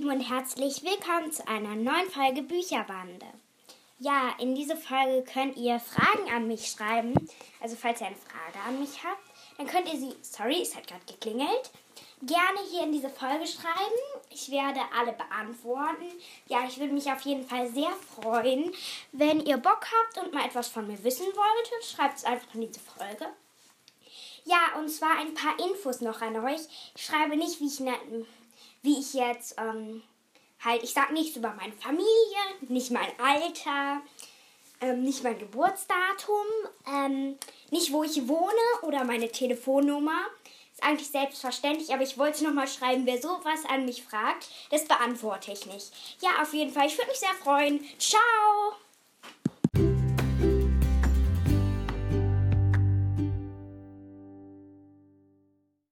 Lieben und herzlich willkommen zu einer neuen Folge Bücherbande. Ja, in dieser Folge könnt ihr Fragen an mich schreiben. Also falls ihr eine Frage an mich habt, dann könnt ihr sie, sorry, es hat gerade geklingelt, gerne hier in diese Folge schreiben. Ich werde alle beantworten. Ja, ich würde mich auf jeden Fall sehr freuen. Wenn ihr Bock habt und mal etwas von mir wissen wolltet, schreibt es einfach in diese Folge. Und zwar ein paar Infos noch an euch. Ich schreibe nicht, wie ich, ne, wie ich jetzt ähm, halt, ich sage nichts über meine Familie, nicht mein Alter, ähm, nicht mein Geburtsdatum, ähm, nicht wo ich wohne oder meine Telefonnummer. Ist eigentlich selbstverständlich, aber ich wollte nochmal schreiben, wer sowas an mich fragt, das beantworte ich nicht. Ja, auf jeden Fall, ich würde mich sehr freuen. Ciao!